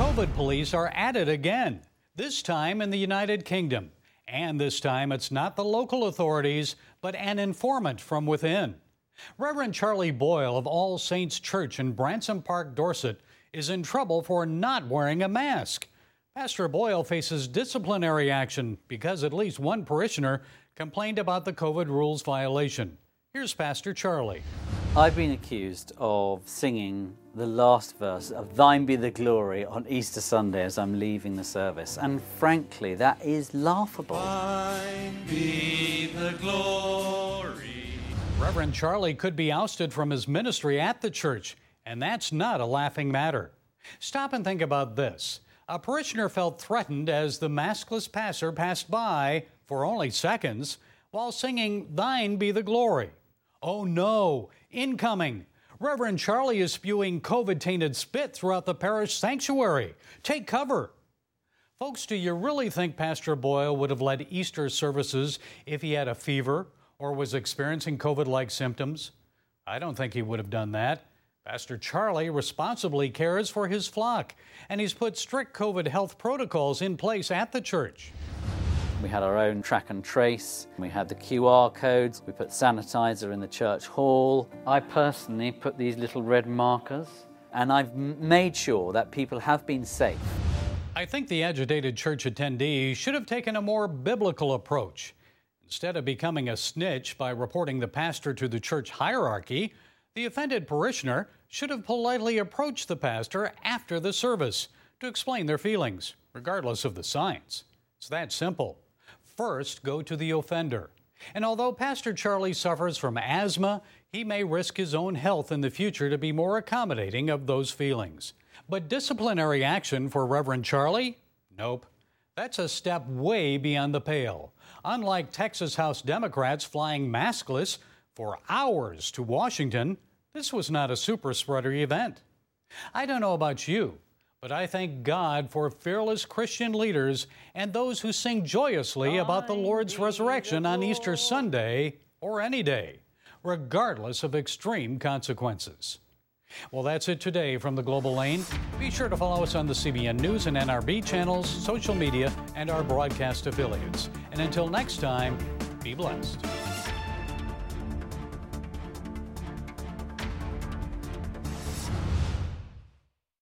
COVID police are at it again, this time in the United Kingdom. And this time it's not the local authorities, but an informant from within. Reverend Charlie Boyle of All Saints Church in Branksome Park, Dorset, is in trouble for not wearing a mask. Pastor Boyle faces disciplinary action because at least one parishioner complained about the COVID rules violation. Here's Pastor Charlie. I've been accused of singing the last verse of Thine be the glory on Easter Sunday as I'm leaving the service. And frankly, that is laughable. Thine be the glory. Reverend Charlie could be ousted from his ministry at the church, and that's not a laughing matter. Stop and think about this. A parishioner felt threatened as the maskless passer passed by for only seconds while singing Thine be the glory. Oh no, incoming! Reverend Charlie is spewing COVID tainted spit throughout the parish sanctuary. Take cover. Folks, do you really think Pastor Boyle would have led Easter services if he had a fever or was experiencing COVID like symptoms? I don't think he would have done that. Pastor Charlie responsibly cares for his flock, and he's put strict COVID health protocols in place at the church. We had our own track and trace. We had the QR codes. We put sanitizer in the church hall. I personally put these little red markers, and I've made sure that people have been safe. I think the agitated church attendee should have taken a more biblical approach. Instead of becoming a snitch by reporting the pastor to the church hierarchy, the offended parishioner should have politely approached the pastor after the service to explain their feelings, regardless of the signs. It's that simple first go to the offender. And although Pastor Charlie suffers from asthma, he may risk his own health in the future to be more accommodating of those feelings. But disciplinary action for Reverend Charlie? Nope. That's a step way beyond the pale. Unlike Texas House Democrats flying maskless for hours to Washington, this was not a super spreader event. I don't know about you, but I thank God for fearless Christian leaders and those who sing joyously about the Lord's resurrection on Easter Sunday or any day, regardless of extreme consequences. Well, that's it today from the Global Lane. Be sure to follow us on the CBN News and NRB channels, social media, and our broadcast affiliates. And until next time, be blessed.